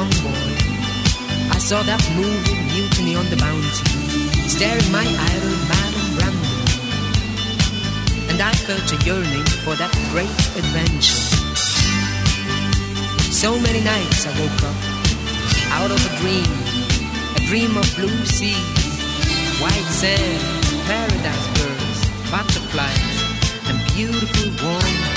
young boy, I saw that moving mutiny on the bounty, staring my idol Madam Brando. And I felt a yearning for that great adventure. So many nights I woke up out of a dream, a dream of blue sea, white sand, paradise birds, butterflies, and beautiful warm-hearted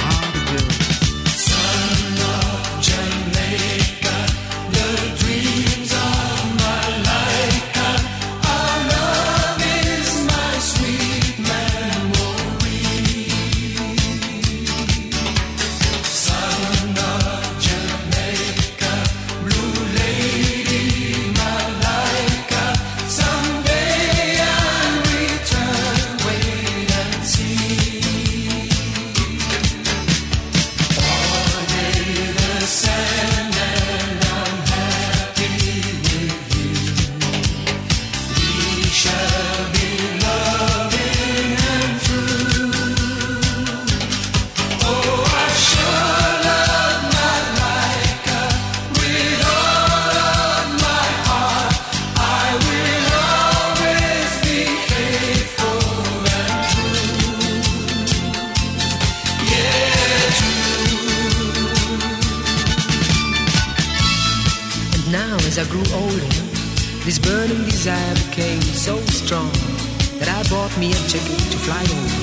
as I grew older, this burning desire became so strong that I bought me a ticket to fly over.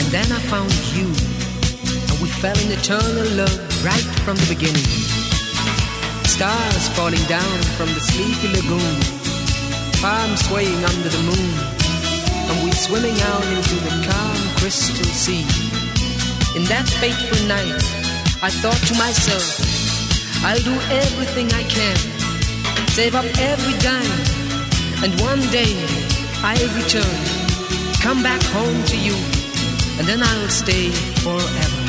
And then I found you, and we fell in eternal love right from the beginning. Stars falling down from the sleepy lagoon, palms swaying under the moon, and we swimming out into the calm crystal sea. In that fateful night, I thought to myself, I'll do everything I can, save up every dime, and one day I'll return, come back home to you, and then I'll stay forever.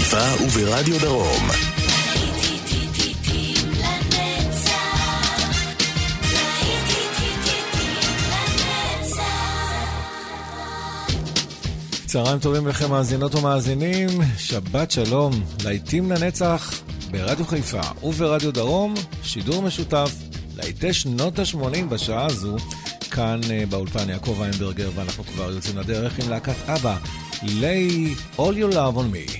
חיפה וברדיו דרום. צהריים טובים לכם מאזינות ומאזינים, שבת שלום, להיטים לנצח ברדיו חיפה וברדיו דרום, שידור משותף להיטי שנות ה-80 בשעה הזו, כאן אה, באולפן יעקב איינברגר, ואנחנו כבר יוצאים לדרך עם להקת אבא, lay all your love on me.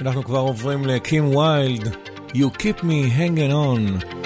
אנחנו כבר עוברים לקים ויילד, You Keep Me Hanging On.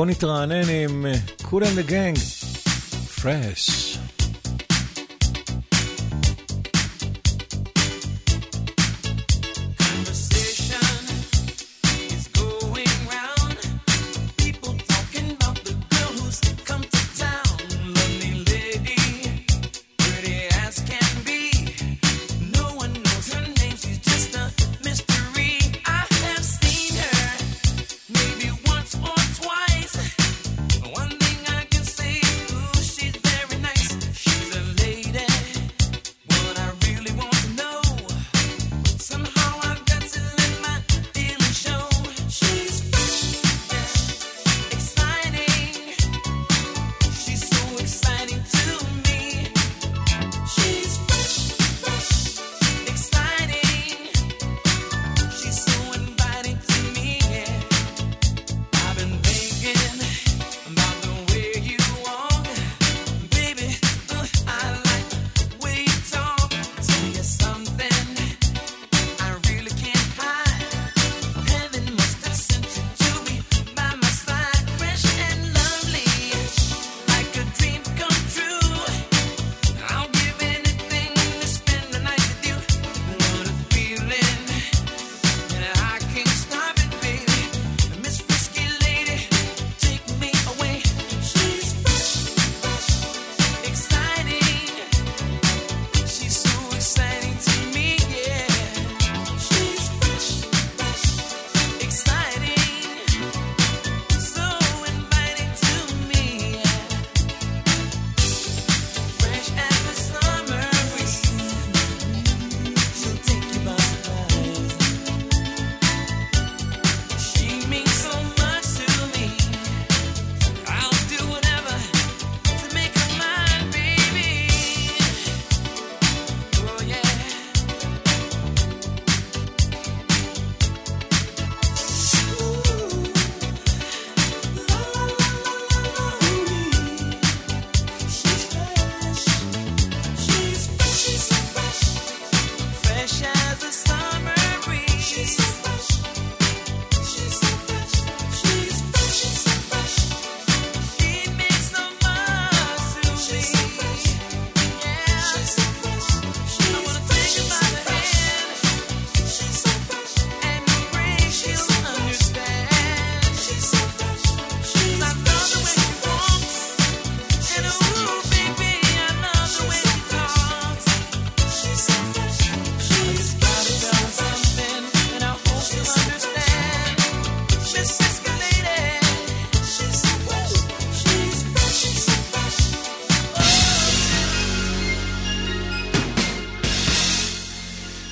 ובואו נתרענן עם קול אנד הגנג, פרש.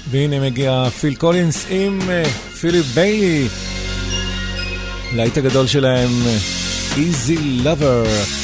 והנה מגיע פיל קולינס עם פיליפ ביילי, להיט הגדול שלהם, Easy Lover.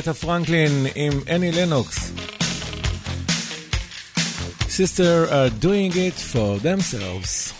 ארטה פרנקלין עם אני לנוקס. Sister are doing it for themselves.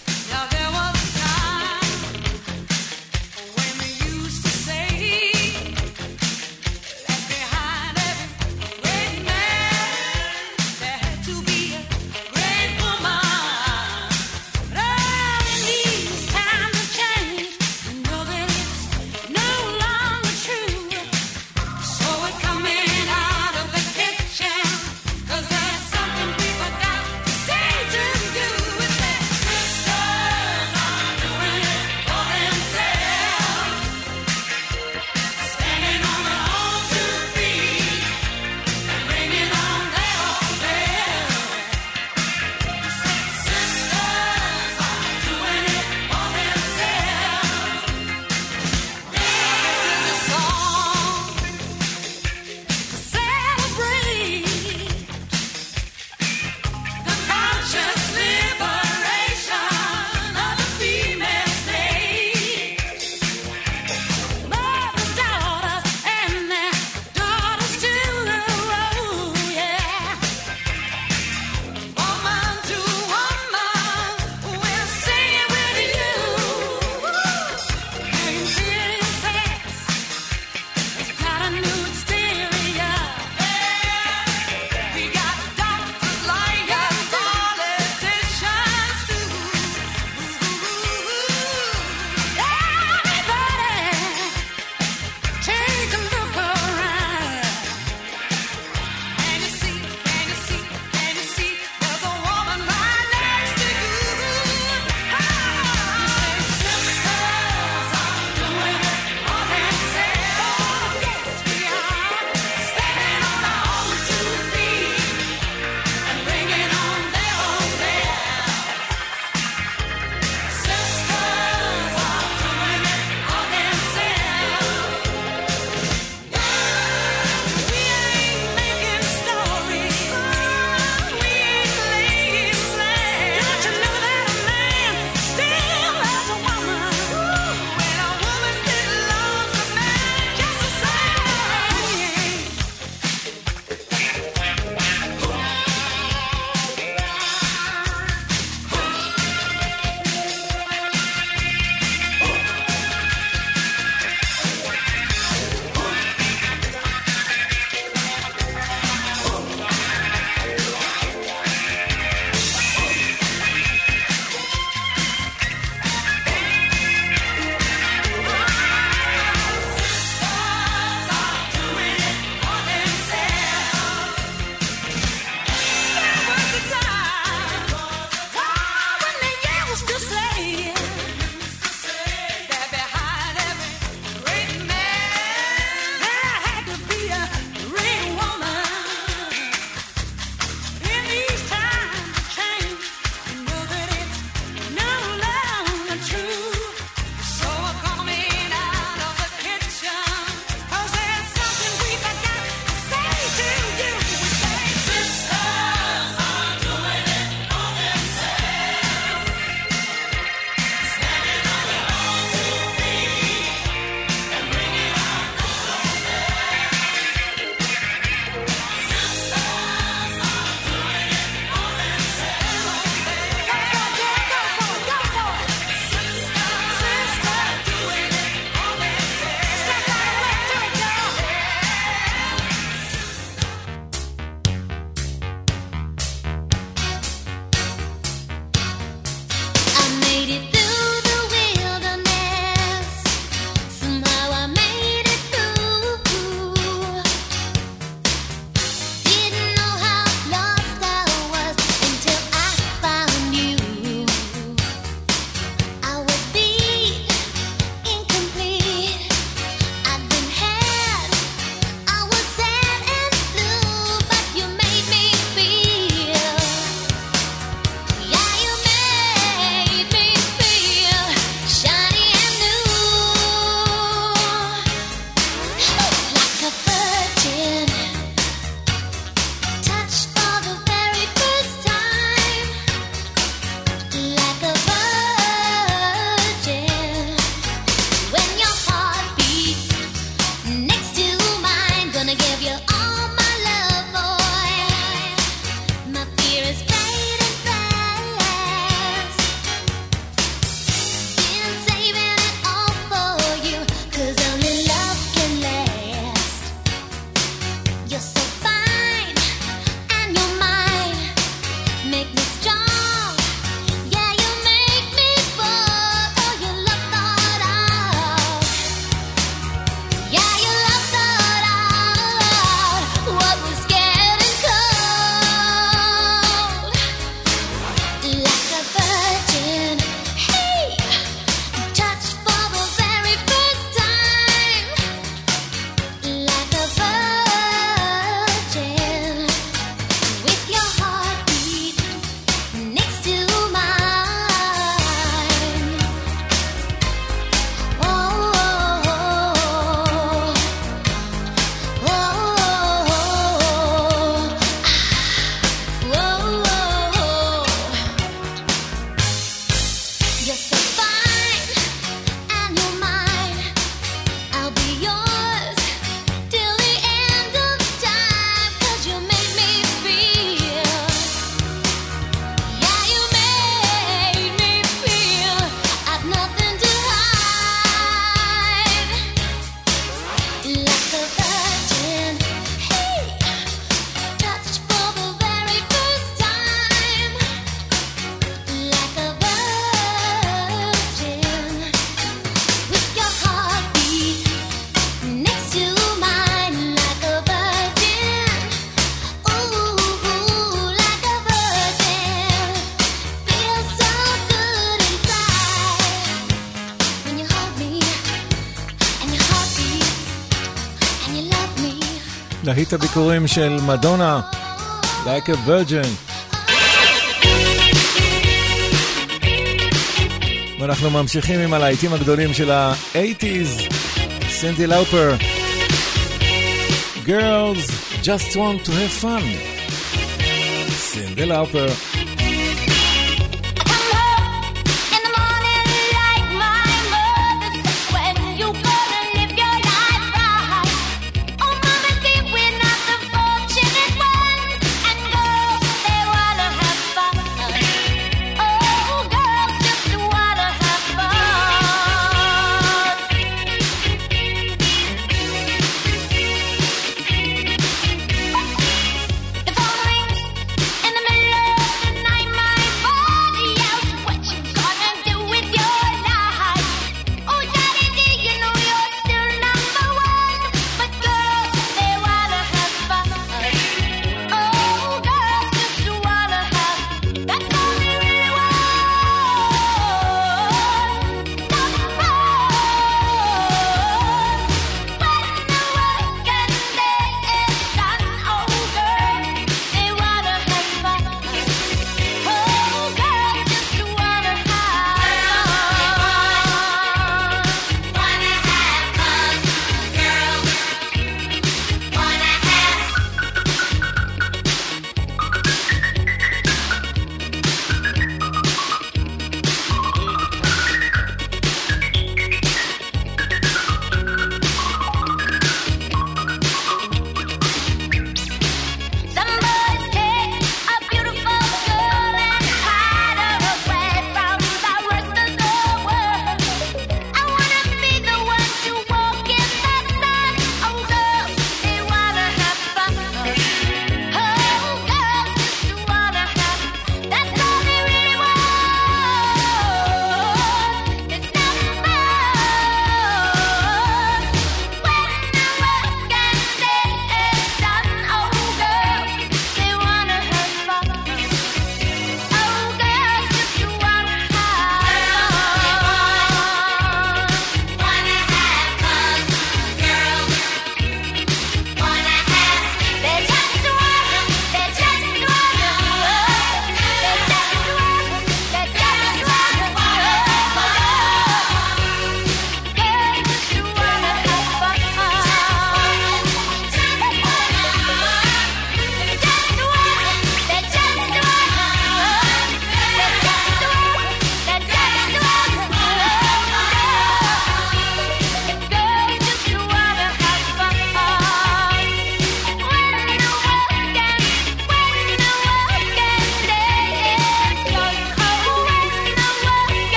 להיט הביקורים של מדונה, Like a Virgin. ואנחנו ממשיכים עם הלהיטים הגדולים של ה-80's, סינדי לאופר. Girls just want to have fun. סינדי לאופר.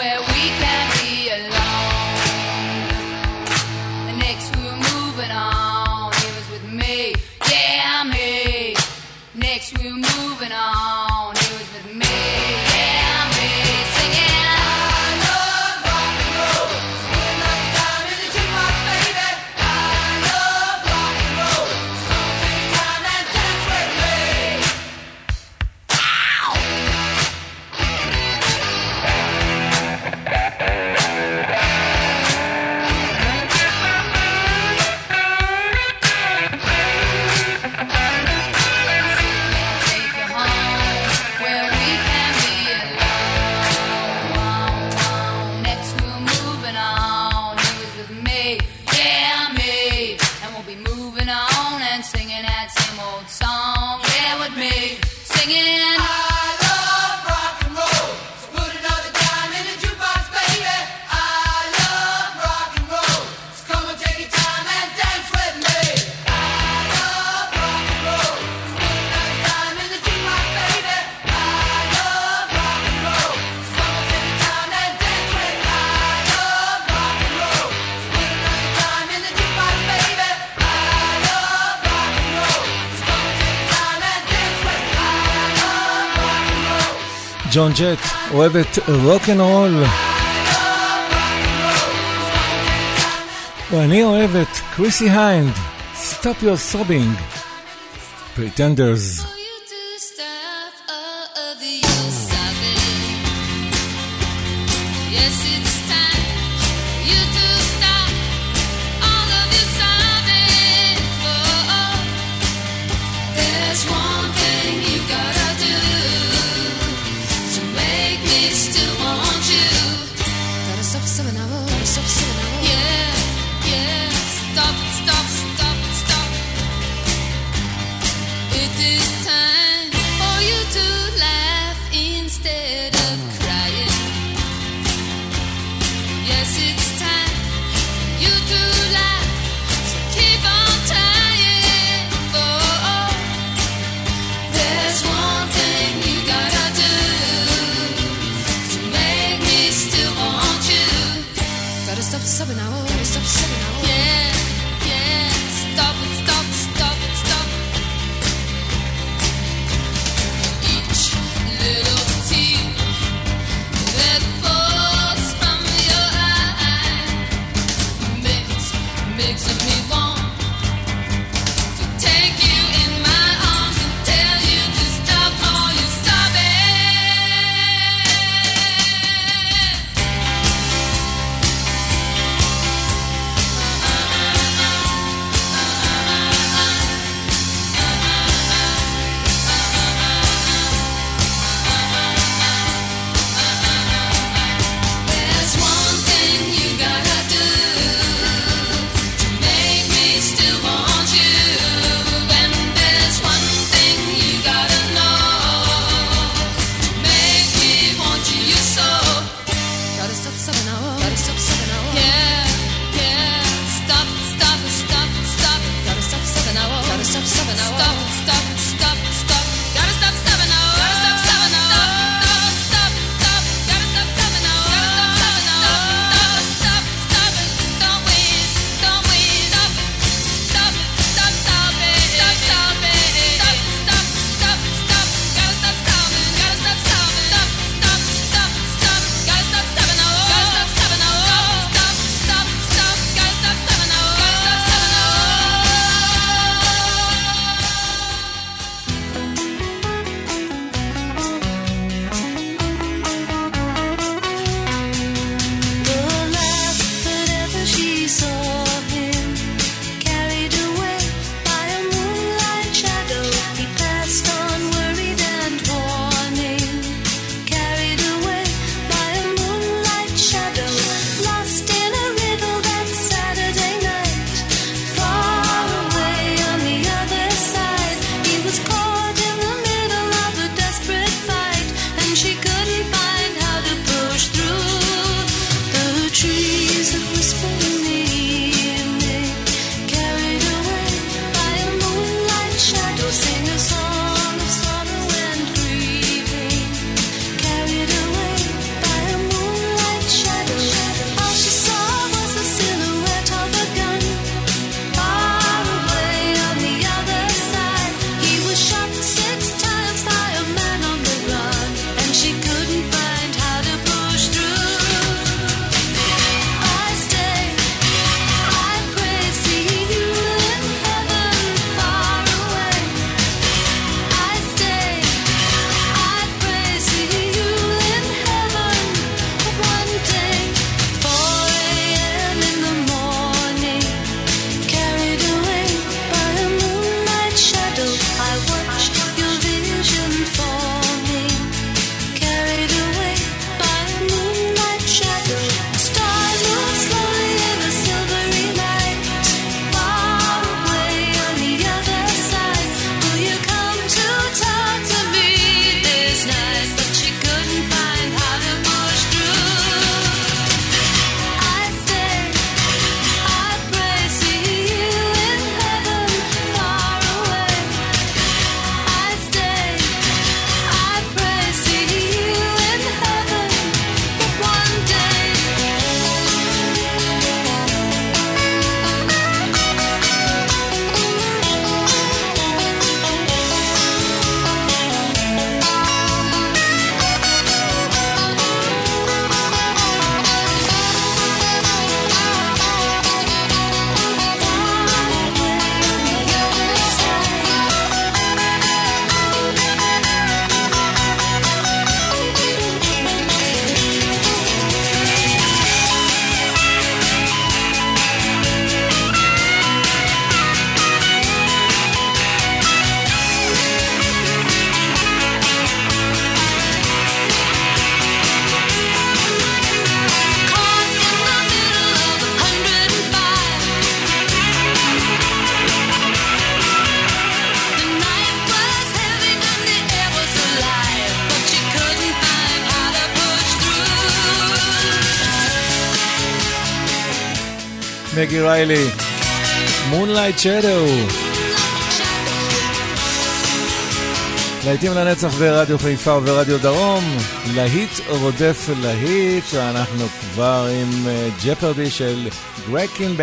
where ג'ון ג'ט, אוהבת רוקנרול. ואני אוהב את קריסי היינד, Stop Your Sobbing, Pretenders. Yes, מגי ריילי. מונלייט שדו. להיטים לנצח ברדיו חיפה וברדיו דרום, להיט רודף להיט, אנחנו כבר עם ג'פרדי אה, של גרקין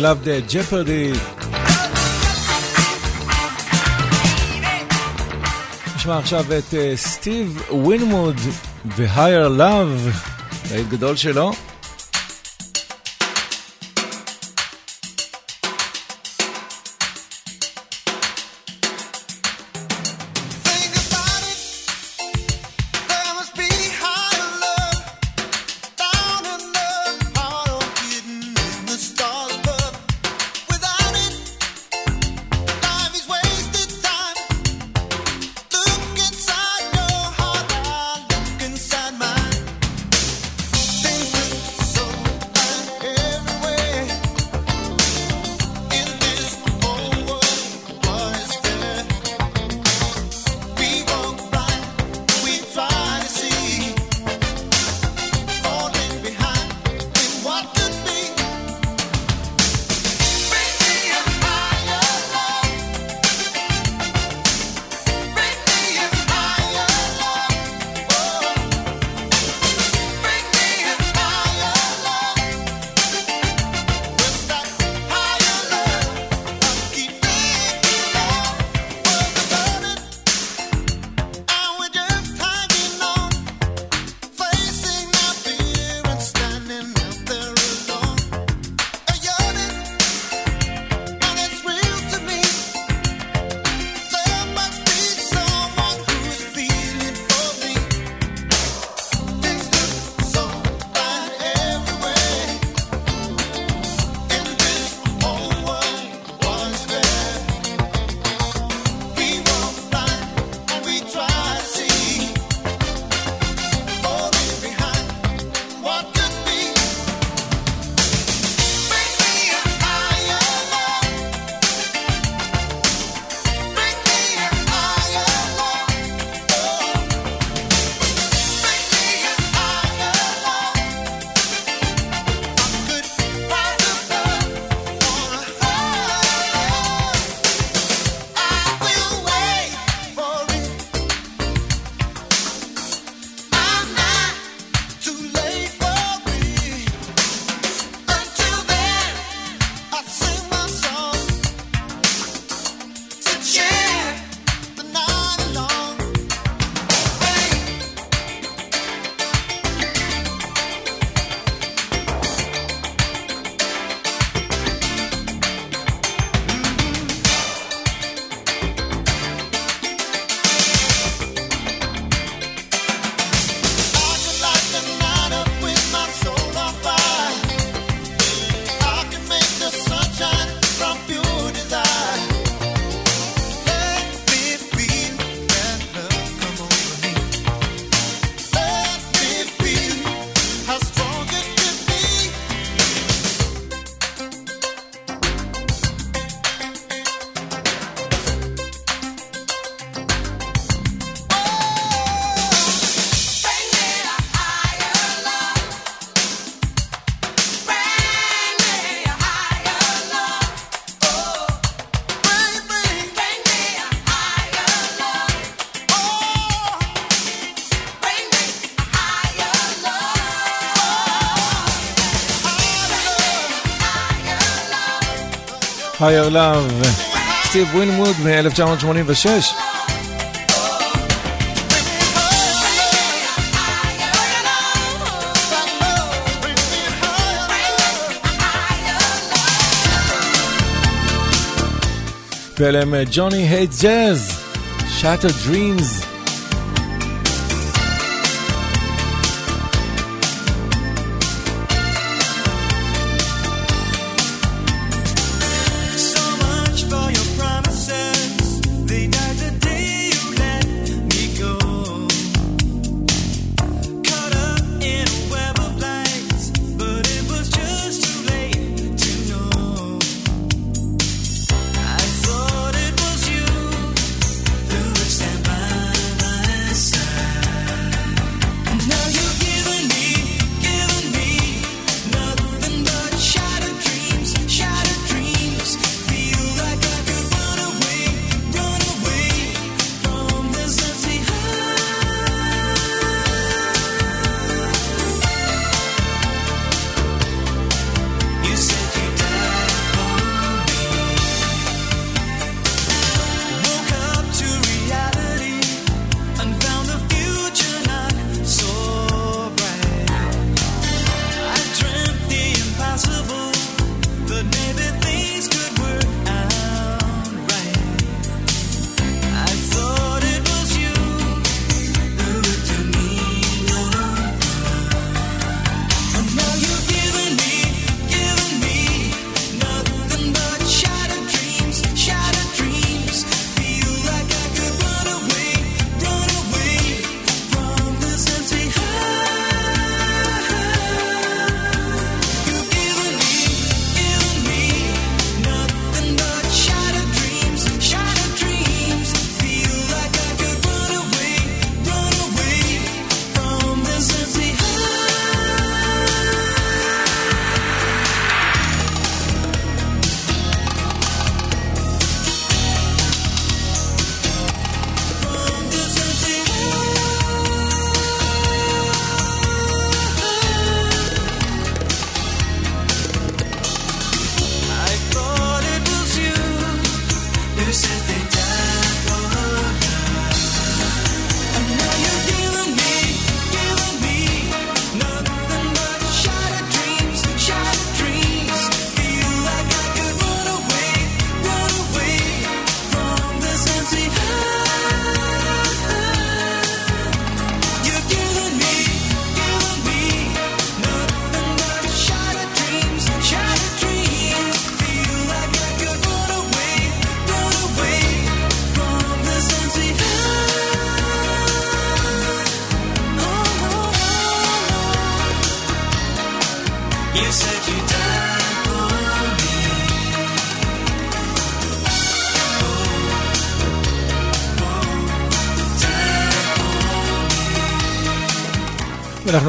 love the Jeopardy. נשמע עכשיו את סטיב ווינמוד ו-Higher Love, להיט גדול שלו. Higher Love, סטיב ווינמוד מ-1986. ואלה הם ג'וני הייט ג'אז, Shattered Dreams.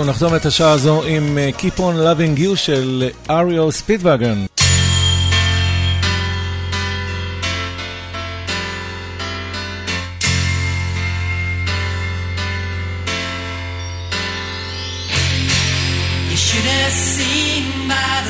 אנחנו נחתום את השעה הזו עם אה, Keep on Loving You של אה, אריו ספידווגן. You should have seen my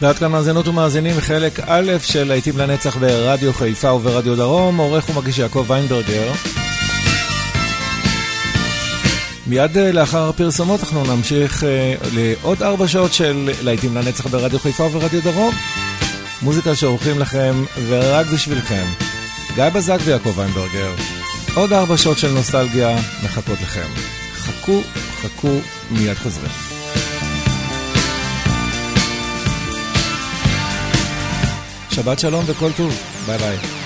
ועד כאן מאזינות ומאזינים, חלק א' של להיטים לנצח ברדיו חיפה וברדיו דרום, עורך ומגיש יעקב ויינברגר. מיד אה, לאחר הפרסומות אנחנו נמשיך אה, לעוד ארבע שעות של להיטים לנצח ברדיו חיפה וברדיו דרום. מוזיקה שעורכים לכם ורק בשבילכם. גיא בזק ויעקב ויינברגר. עוד ארבע שעות של נוסטלגיה מחכות לכם. חכו, חכו, מיד חוזרים. שבת שלום וכל טוב. ביי ביי.